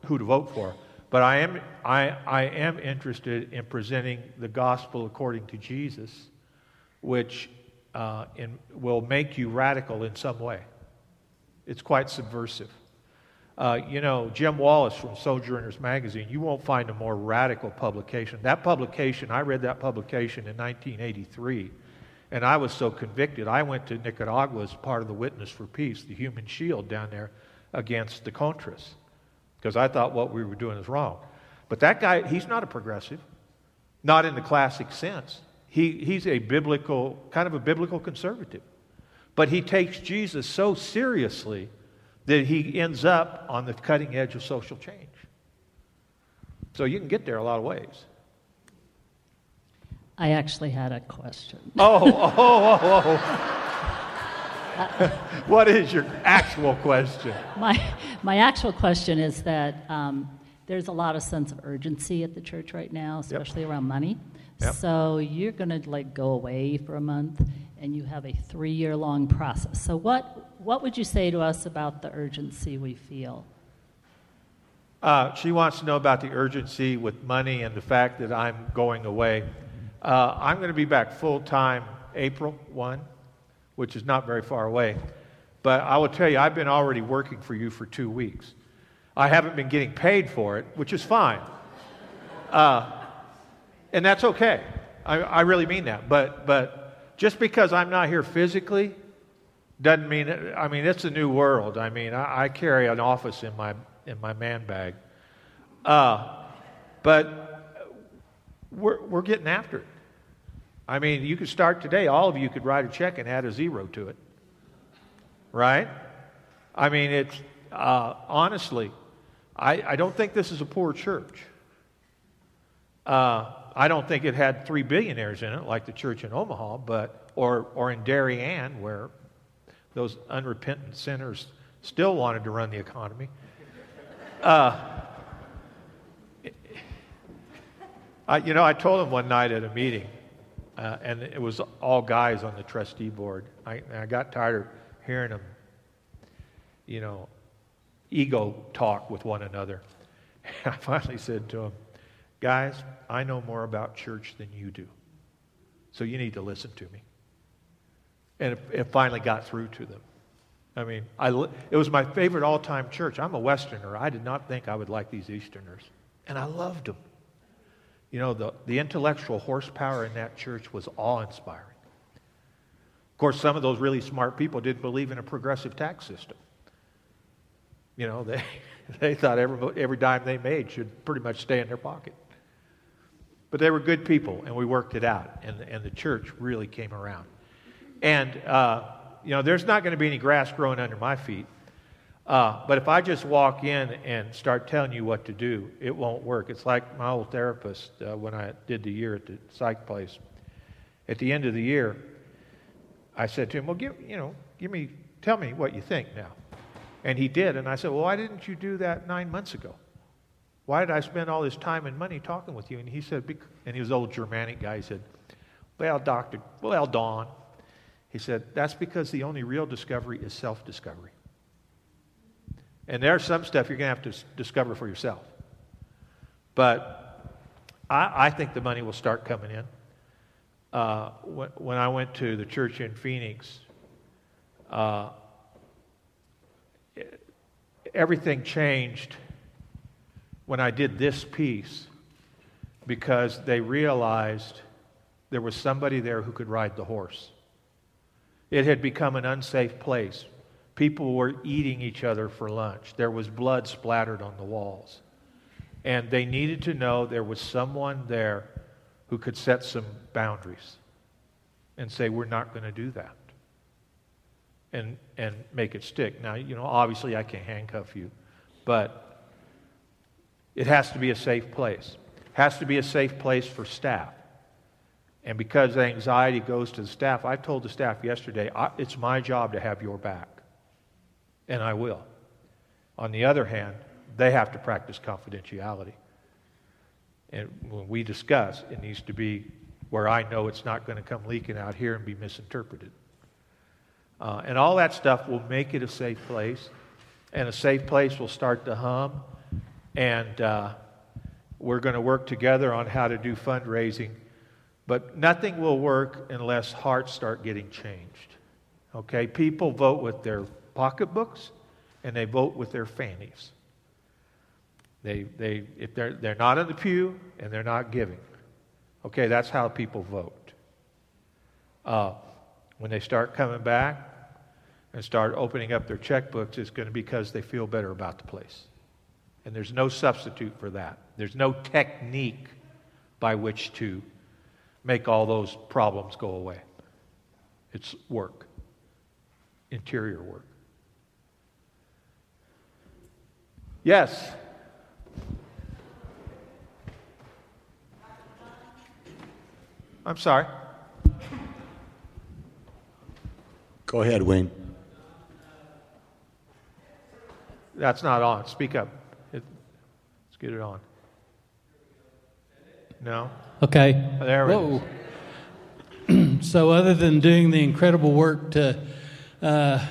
Speaker 1: who to vote for, but I am, I, I am interested in presenting the gospel according to Jesus, which uh, in, will make you radical in some way. It's quite subversive. Uh, you know, Jim Wallis from Sojourners Magazine, you won't find a more radical publication. That publication, I read that publication in 1983, and I was so convicted. I went to Nicaragua as part of the Witness for Peace, the human shield down there against the Contras, because I thought what we were doing was wrong. But that guy, he's not a progressive, not in the classic sense. He, he's a biblical, kind of a biblical conservative. But he takes Jesus so seriously that he ends up on the cutting edge of social change. So you can get there a lot of ways.
Speaker 12: I actually had a question.
Speaker 1: Oh, oh, oh, oh. what is your actual question?
Speaker 12: My, my actual question is that um, there's a lot of sense of urgency at the church right now, especially yep. around money. Yep. So you're going to like go away for a month, and you have a three-year-long process. So what what would you say to us about the urgency we feel?
Speaker 1: Uh, she wants to know about the urgency with money and the fact that I'm going away. Uh, I'm going to be back full time April 1, which is not very far away. But I will tell you, I've been already working for you for two weeks. I haven't been getting paid for it, which is fine. Uh, and that's okay. I, I really mean that. But, but just because I'm not here physically doesn't mean, I mean, it's a new world. I mean, I, I carry an office in my, in my man bag. Uh, but we're, we're getting after it. I mean, you could start today. All of you could write a check and add a zero to it. Right? I mean, it's uh, honestly, I, I don't think this is a poor church. Uh, I don't think it had three billionaires in it like the church in Omaha, but or or in Darien where those unrepentant sinners still wanted to run the economy. Uh, I, you know, I told him one night at a meeting, uh, and it was all guys on the trustee board. I, I got tired of hearing them, you know, ego talk with one another. I finally said to them, guys, I know more about church than you do, so you need to listen to me. And it, it finally got through to them. I mean, I, it was my favorite all time church. I'm a Westerner. I did not think I would like these Easterners. And I loved them. You know, the, the intellectual horsepower in that church was awe inspiring. Of course, some of those really smart people didn't believe in a progressive tax system. You know, they, They thought every, every dime they made should pretty much stay in their pocket. But they were good people, and we worked it out, and, and the church really came around. And, uh, you know, there's not going to be any grass growing under my feet. Uh, but if I just walk in and start telling you what to do, it won't work. It's like my old therapist uh, when I did the year at the psych place. At the end of the year, I said to him, "Well, give you know, give me, tell me what you think now." And he did, and I said, "Well, why didn't you do that nine months ago? Why did I spend all this time and money talking with you?" And he said, and he was an old Germanic guy. He said, "Well, doctor, well, Don," he said, "that's because the only real discovery is self-discovery." And there's some stuff you're going to have to discover for yourself. But I, I think the money will start coming in. Uh, when, when, I went to the church in Phoenix, uh, everything changed when I did this piece because they realized there was somebody there who could ride the horse. It had become an unsafe place. People were eating each other for lunch. There was blood splattered on the walls. And they needed to know there was someone there who could set some boundaries and say, we're not going to do that. And, and make it stick. Now, you know, obviously I can't handcuff you, but it has to be a safe place. It has to be a safe place for staff. And because anxiety goes to the staff, I told the staff yesterday, it's my job to have your back and I will. On the other hand, they have to practice confidentiality. And when we discuss, it needs to be where I know it's not going to come leaking out here and be misinterpreted. Uh, and all that stuff will make it a safe place, and a safe place will start to hum. And uh, we're going to work together on how to do fundraising. But nothing will work unless hearts start getting changed. Okay? People vote with their pocketbooks and they vote with their fannies. They, they, if they're, they're not in the pew and they're not giving. Okay, that's how people vote. Uh, when they start coming back and start opening up their checkbooks, it's going to be because they feel better about the place. And there's no substitute for that. There's no technique by which to make all those problems go away. It's work, interior work. Yes. I'm sorry.
Speaker 11: Go ahead, Wayne.
Speaker 1: That's not on. Speak up. It, let's get it on. No?
Speaker 13: Okay.
Speaker 1: Oh, there
Speaker 13: Whoa. so, other than doing the incredible work to uh,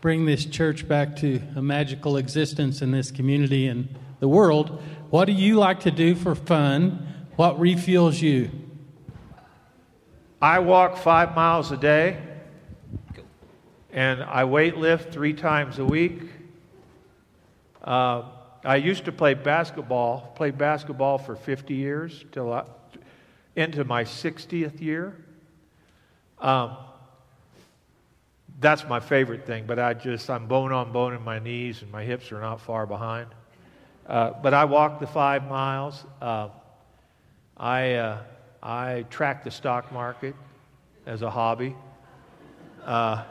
Speaker 13: bring this church back to a magical existence in this community and the world, what do you like to do for fun? What refuels you?
Speaker 1: I walk five miles a day, and I weight lift three times a week. Uh, I used to play basketball, played basketball for 50 years till I, into my 60th year. Um, that's my favorite thing, but I just, I'm bone on bone in my knees and my hips are not far behind. Uh, but I walk the five miles. Uh, I, uh, I track the stock market as a hobby. Uh,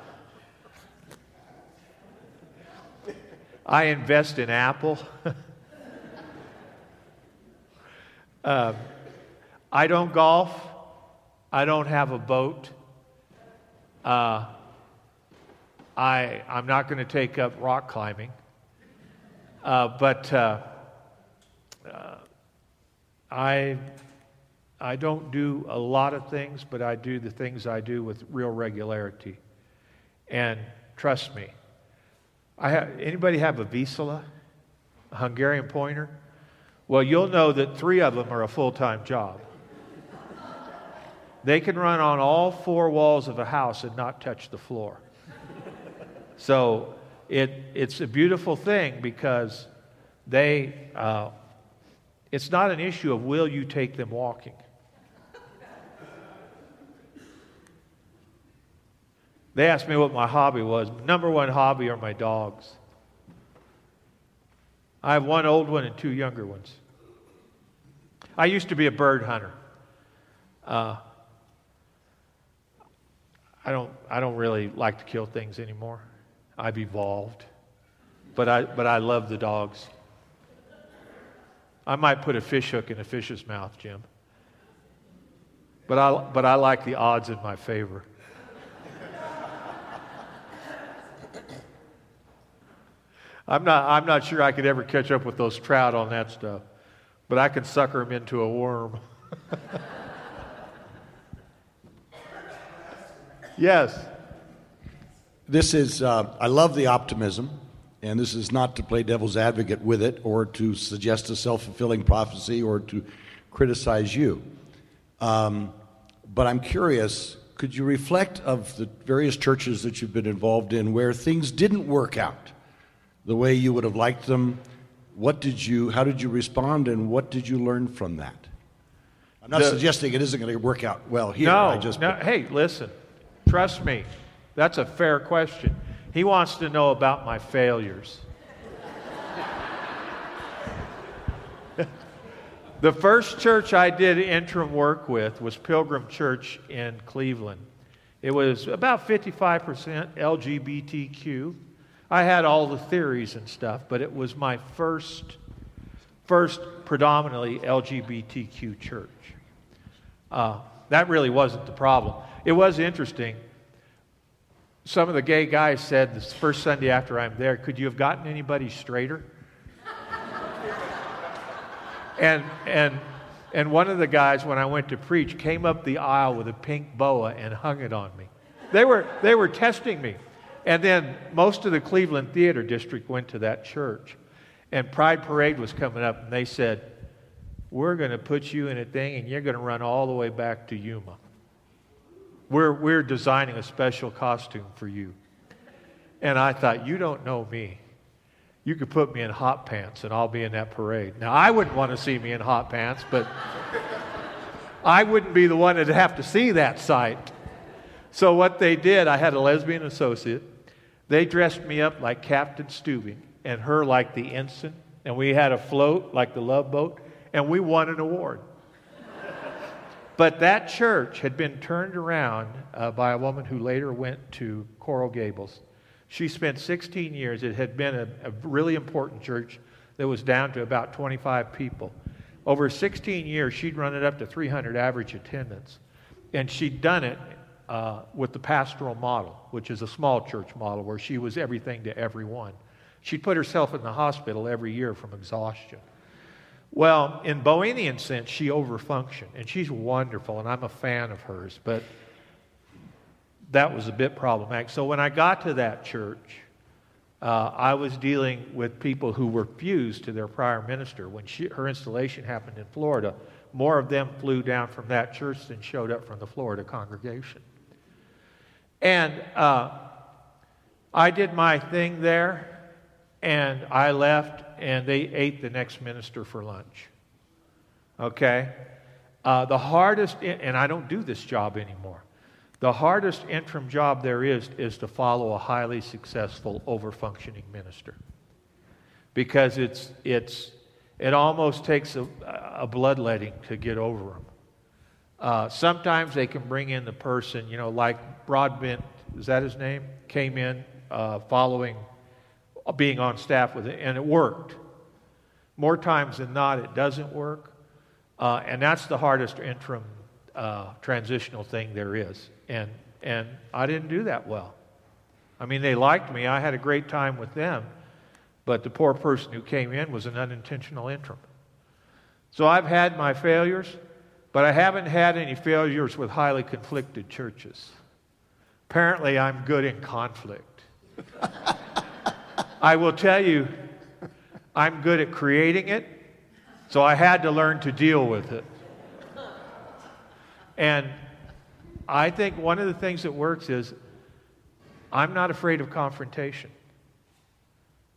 Speaker 1: I invest in Apple. Um, I don't golf. I don't have a boat. Uh, I, I'm not going to take up rock climbing, uh, but uh, uh, I, I don't do a lot of things, but I do the things I do with real regularity. And trust me, I have, anybody have a Vizsla, a Hungarian pointer? Well, you'll know that three of them are a full time job. They can run on all four walls of a house and not touch the floor. So it, it's a beautiful thing because they, uh, it's not an issue of will you take them walking. They asked me what my hobby was. Number one hobby are my dogs. I have one old one and two younger ones. I used to be a bird hunter. Uh, I don't, I don't really like to kill things anymore. I've evolved. But I, but I love the dogs. I might put a fish hook in a fish's mouth, Jim. But I, but I like the odds in my favor. I'm not, I'm not sure I could ever catch up with those trout on that stuff, but I could sucker them into a worm. yes.
Speaker 11: This is, uh, I love the optimism, and this is not to play devil's advocate with it or to suggest a self fulfilling prophecy or to criticize you. Um, but I'm curious could you reflect of the various churches that you've been involved in where things didn't work out the way you would have liked them? What did you, how did you respond, and what did you learn from that? I'm not
Speaker 1: The-
Speaker 11: suggesting it isn't going to work out well here.
Speaker 1: No,
Speaker 11: I just,
Speaker 1: no. Hey, listen. Trust me. That's a fair question. He wants to know about my failures. the first church I did interim work with was Pilgrim Church in Cleveland. It was about 55% LGBTQ. I had all the theories and stuff, but it was my first, first predominantly LGBTQ church. Uh, that really wasn't the problem. It was interesting. Some of the gay guys said this first Sunday after I'm there, could you have gotten anybody straighter? and, and, and one of the guys, when I went to preach, came up the aisle with a pink boa and hung it on me. They were, they were testing me. And then most of the Cleveland Theater District went to that church. And Pride Parade was coming up, and they said, We're going to put you in a thing, and you're going to run all the way back to Yuma. We're, we're designing a special costume for you. And I thought, You don't know me. You could put me in hot pants, and I'll be in that parade. Now, I wouldn't want to see me in hot pants, but I wouldn't be the one that'd have to see that sight. So, what they did, I had a lesbian associate. They dressed me up like Captain Stubing and her like the ensign, and we had a float like the love boat, and we won an award. but that church had been turned around uh, by a woman who later went to Coral Gables. She spent 16 years. It had been a, a really important church that was down to about 25 people. Over 16 years, she'd run it up to 300 average attendance. And she'd done it uh, with the pastoral model, which is a small church model where she was everything to everyone. She'd put herself in the hospital every year from exhaustion. Well, in Bowenian sense, she overfunctioned, and she's wonderful, and I'm a fan of hers, but that was a bit problematic. So when I got to that church, uh, I was dealing with people who were fused to their prior minister. When she, her installation happened in Florida, more of them flew down from that church than showed up from the Florida congregation. And uh, I did my thing there, and I left, and they ate the next minister for lunch. Okay? Uh, the hardest, and I don't do this job anymore. The hardest interim job there is is to follow a highly successful, overfunctioning minister. Because it's, it's, it almost takes a, a bloodletting to get over them. Uh, sometimes they can bring in the person, you know, like Broadbent, is that his name? Came in uh, following, being on staff with it, and it worked. More times than not, it doesn't work. Uh, and that's the hardest interim uh, transitional thing there is. And, and I didn't do that well. I mean, they liked me. I had a great time with them. But the poor person who came in was an unintentional interim. So I've had my failures, but I haven't had any failures with highly conflicted churches. Apparently, I'm good in conflict. I will tell you, I'm good at creating it, so I had to learn to deal with it. And I think one of the things that works is I'm not afraid of confrontation.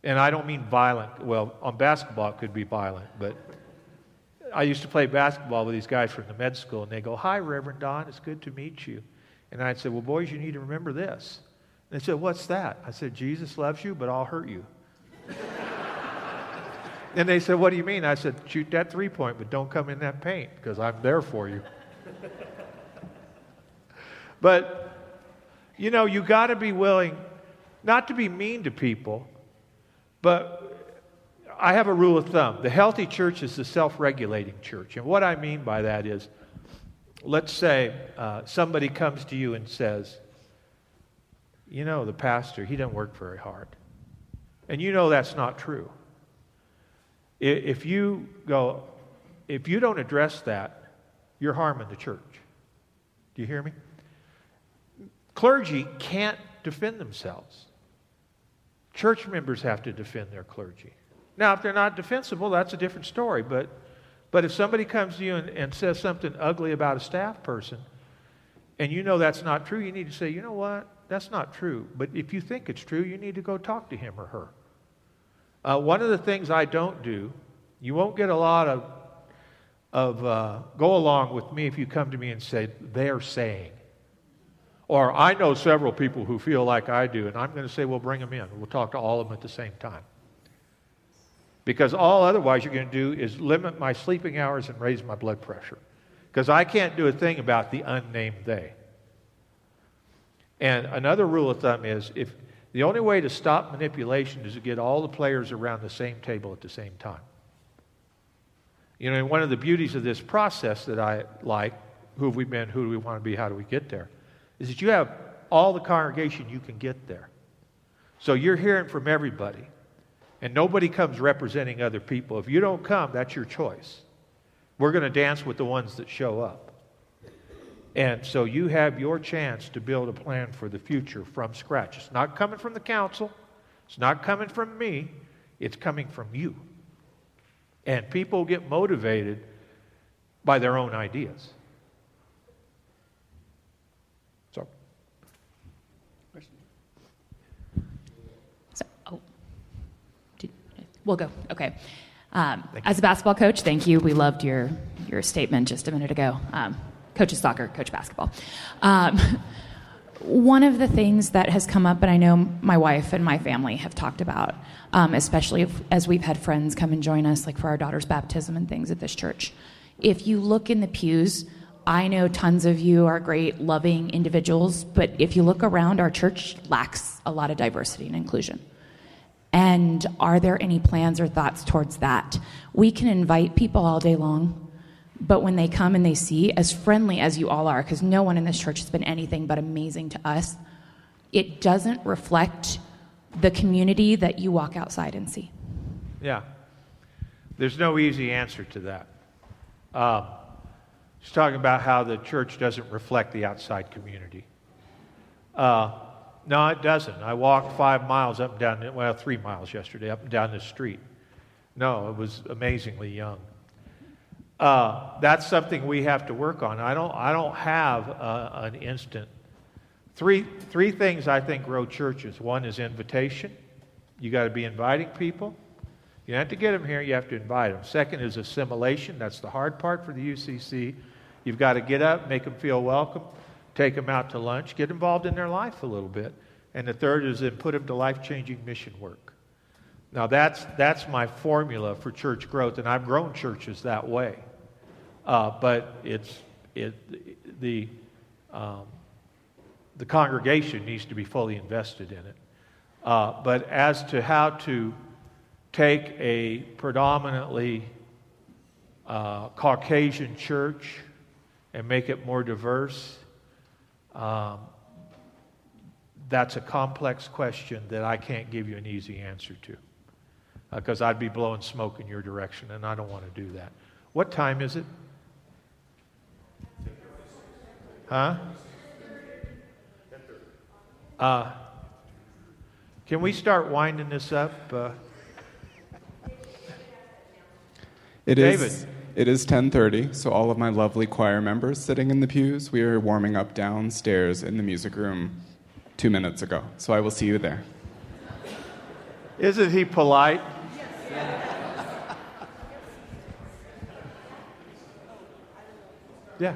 Speaker 1: And I don't mean violent. Well, on basketball, it could be violent, but I used to play basketball with these guys from the med school, and they go, Hi, Reverend Don, it's good to meet you. And I'd say, Well, boys, you need to remember this. And they said, What's that? I said, Jesus loves you, but I'll hurt you. And they said, What do you mean? I said, Shoot that three point, but don't come in that paint because I'm there for you. but, you know, you got to be willing not to be mean to people, but I have a rule of thumb. The healthy church is the self regulating church. And what I mean by that is, let's say uh, somebody comes to you and says, You know, the pastor, he doesn't work very hard. And you know that's not true. If you go, if you don't address that, you're harming the church. Do you hear me? Clergy can't defend themselves. Church members have to defend their clergy. Now, if they're not defensible, that's a different story. But, but if somebody comes to you and, and says something ugly about a staff person, and you know that's not true, you need to say, you know what? That's not true. But if you think it's true, you need to go talk to him or her. Uh, one of the things I don't do, you won't get a lot of, of uh, go along with me if you come to me and say, they're saying. Or I know several people who feel like I do, and I'm going to say, well, bring them in. We'll talk to all of them at the same time. Because all otherwise you're going to do is limit my sleeping hours and raise my blood pressure. Because I can't do a thing about the unnamed they. And another rule of thumb is if the only way to stop manipulation is to get all the players around the same table at the same time. You know, and one of the beauties of this process that I like, who have we been, who do we want to be, how do we get there, is that you have all the congregation you can get there. So you're hearing from everybody, and nobody comes representing other people. If you don't come, that's your choice. We're going to dance with the ones that show up. And so you have your chance to build a plan for the future from scratch. It's not coming from the council, it's not coming from me, it's coming from you. And people get motivated by their own ideas. So,
Speaker 14: so oh, Did, we'll go. Okay. Um, as a basketball coach, thank you. We loved your your statement just a minute ago. Um, of soccer, coach of basketball. Um, one of the things that has come up, and I know my wife and my family have talked about, um, especially if, as we've had friends come and join us, like for our daughter's baptism and things at this church. If you look in the pews, I know tons of you are great, loving individuals, but if you look around, our church lacks a lot of diversity and inclusion. And are there any plans or thoughts towards that? We can invite people all day long but when they come and they see, as friendly as you all are, because no one in this church has been anything but amazing to us, it doesn't reflect the community that you walk outside and see.
Speaker 1: Yeah. There's no easy answer to that. Um, she's talking about how the church doesn't reflect the outside community. Uh, no, it doesn't. I walked five miles up and down, well, three miles yesterday, up and down the street. No, it was amazingly young. Uh, that's something we have to work on. I don't, I don't have uh, an instant. Three, three things I think grow churches. One is invitation. You got to be inviting people. You have to get them here, you have to invite them. Second is assimilation. That's the hard part for the UCC. You've got to get up, make them feel welcome, take them out to lunch, get involved in their life a little bit. And the third is then put them to life changing mission work. Now, that's, that's my formula for church growth, and I've grown churches that way. Uh, but it's, it, the, um, the congregation needs to be fully invested in it. Uh, but as to how to take a predominantly uh, Caucasian church and make it more diverse, um, that's a complex question that I can't give you an easy answer to because uh, I'd be blowing smoke in your direction, and I don't want to do that. What time is it? Huh? Uh, can we start winding this up? Uh,
Speaker 15: it
Speaker 1: David.
Speaker 15: is. It is 10:30, so all of my lovely choir members sitting in the pews, we are warming up downstairs in the music room 2 minutes ago. So I will see you there.
Speaker 1: Isn't he polite? Yeah.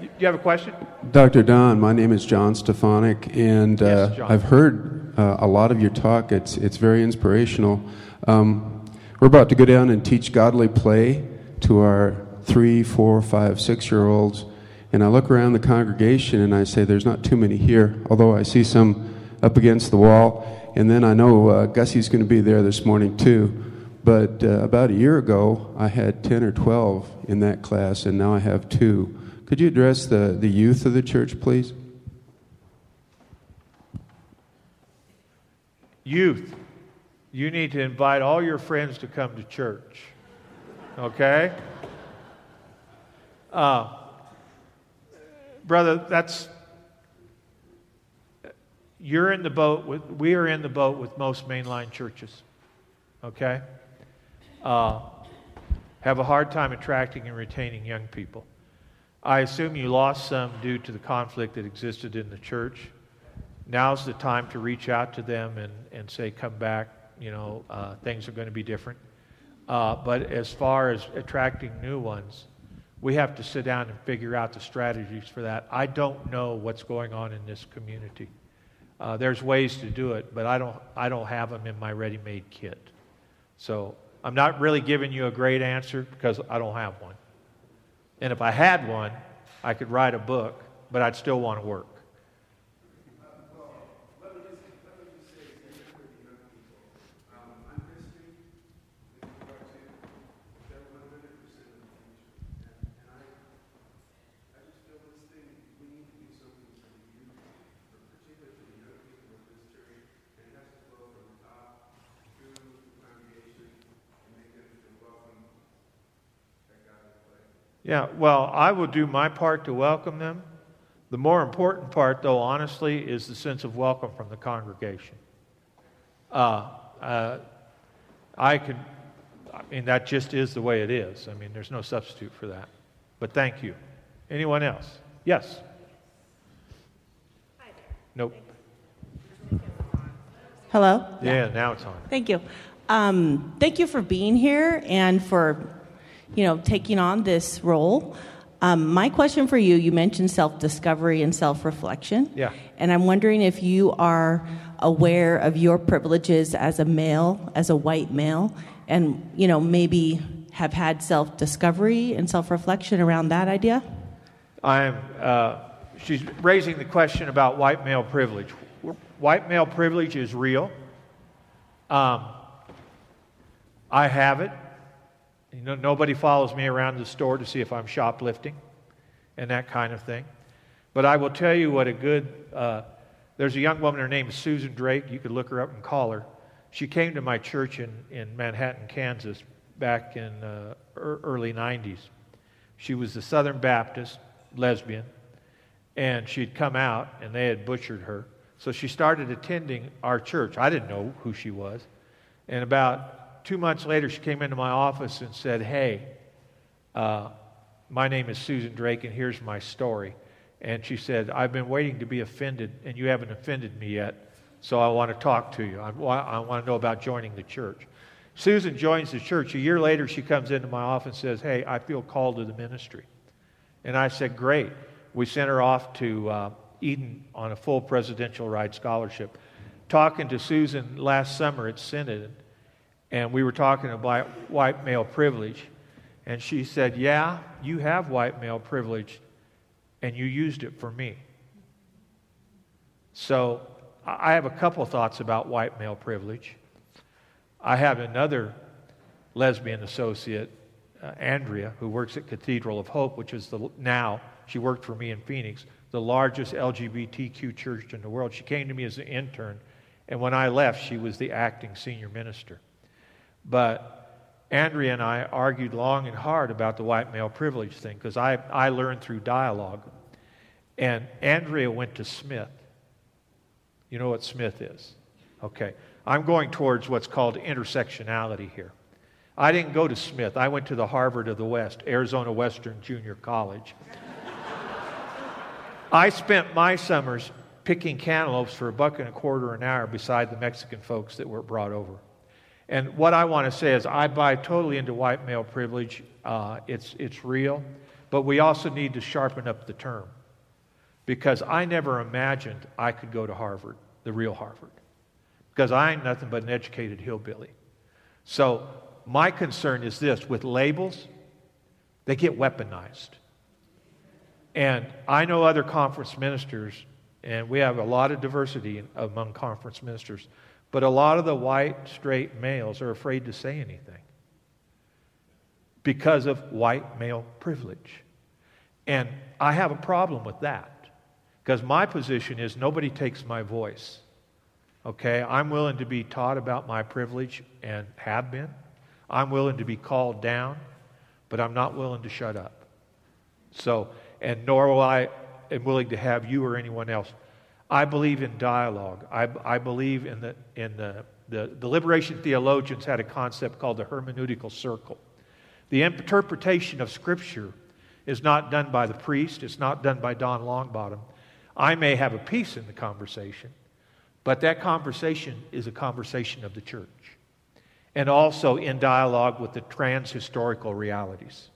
Speaker 1: Do you have a question?
Speaker 16: Dr. Don, my name is John Stefanik, and uh,
Speaker 1: yes, John.
Speaker 16: I've heard uh, a lot of your talk. It's, it's very inspirational. Um, we're about to go down and teach godly play to our three, four, five, six year olds. And I look around the congregation and I say, There's not too many here, although I see some up against the wall. And then I know uh, Gussie's going to be there this morning too. But uh, about a year ago, I had 10 or 12 in that class, and now I have two. Could you address the, the youth of the church, please?
Speaker 1: Youth, you need to invite all your friends to come to church. Okay? Uh, brother, that's. You're in the boat with, we are in the boat with most mainline churches. Okay? Uh, have a hard time attracting and retaining young people. I assume you lost some due to the conflict that existed in the church. Now's the time to reach out to them and, and say, come back, you know, uh, things are going to be different. Uh, but as far as attracting new ones, we have to sit down and figure out the strategies for that. I don't know what's going on in this community. Uh, there's ways to do it, but I don't, I don't have them in my ready made kit. So I'm not really giving you a great answer because I don't have one. And if I had one, I could write a book, but I'd still want to work. Yeah, well, I will do my part to welcome them. The more important part, though, honestly, is the sense of welcome from the congregation. Uh, uh, I could, I mean, that just is the way it is. I mean, there's no substitute for that. But thank you. Anyone else? Yes?
Speaker 17: Hi there.
Speaker 1: Nope.
Speaker 17: Hello?
Speaker 1: Yeah, now it's on.
Speaker 17: Thank you. Um, thank you for being here and for you know, taking on this role. Um, my question for you you mentioned self discovery and self reflection.
Speaker 1: Yeah.
Speaker 17: And I'm wondering if you are aware of your privileges as a male, as a white male, and, you know, maybe have had self discovery and self reflection around that idea?
Speaker 1: I'm, uh, she's raising the question about white male privilege. White male privilege is real. Um, I have it. You know, nobody follows me around the store to see if I'm shoplifting and that kind of thing. But I will tell you what a good, uh, there's a young woman, her name is Susan Drake. You could look her up and call her. She came to my church in, in Manhattan, Kansas, back in uh, early 90s. She was a Southern Baptist lesbian, and she'd come out and they had butchered her. So she started attending our church. I didn't know who she was. And about two months later, she came into my office and said, Hey, uh, my name is Susan Drake, and here's my story. And she said, I've been waiting to be offended, and you haven't offended me yet, so I want to talk to you. I, I want to know about joining the church. Susan joins the church. A year later, she comes into my office and says, Hey, I feel called to the ministry. And I said, Great. We sent her off to uh, Eden on a full presidential ride scholarship. Talking to Susan last summer at Synod, and we were talking about white male privilege. And she said, Yeah, you have white male privilege, and you used it for me. So I have a couple thoughts about white male privilege. I have another lesbian associate, uh, Andrea, who works at Cathedral of Hope, which is the now, she worked for me in Phoenix, the largest LGBTQ church in the world. She came to me as an intern, and when I left, she was the acting senior minister. But Andrea and I argued long and hard about the white male privilege thing because I, I learned through dialogue. And Andrea went to Smith. You know what Smith is? Okay. I'm going towards what's called intersectionality here. I didn't go to Smith. I went to the Harvard of the West, Arizona Western Junior College. I spent my summers picking cantaloupes for a buck and a quarter an hour beside the Mexican folks that were brought over. And what I want to say is, I buy totally into white male privilege. Uh, it's, it's real. But we also need to sharpen up the term. Because I never imagined I could go to Harvard, the real Harvard. Because I ain't nothing but an educated hillbilly. So my concern is this with labels, they get weaponized. And I know other conference ministers, and we have a lot of diversity among conference ministers, but a lot of the white, straight males are afraid to say anything because of white male privilege. And I have a problem with that because my position is nobody takes my voice. Okay? I'm willing to be taught about my privilege and have been. I'm willing to be called down, but I'm not willing to shut up. So, and nor will I am willing to have you or anyone else. I believe in dialogue. I, I believe in the in the, the the liberation theologians had a concept called the hermeneutical circle. The interpretation of Scripture is not done by the priest. It's not done by Don Longbottom. I may have a piece in the conversation, but that conversation is a conversation of the church and also in dialogue with the trans historical realities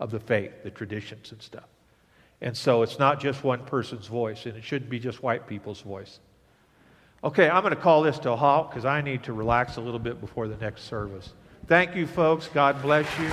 Speaker 1: of the faith, the traditions and stuff. And so it's not just one person's voice, and it shouldn't be just white people's voice. Okay, I'm going to call this to a halt because I need to relax a little bit before the next service. Thank you, folks. God bless you.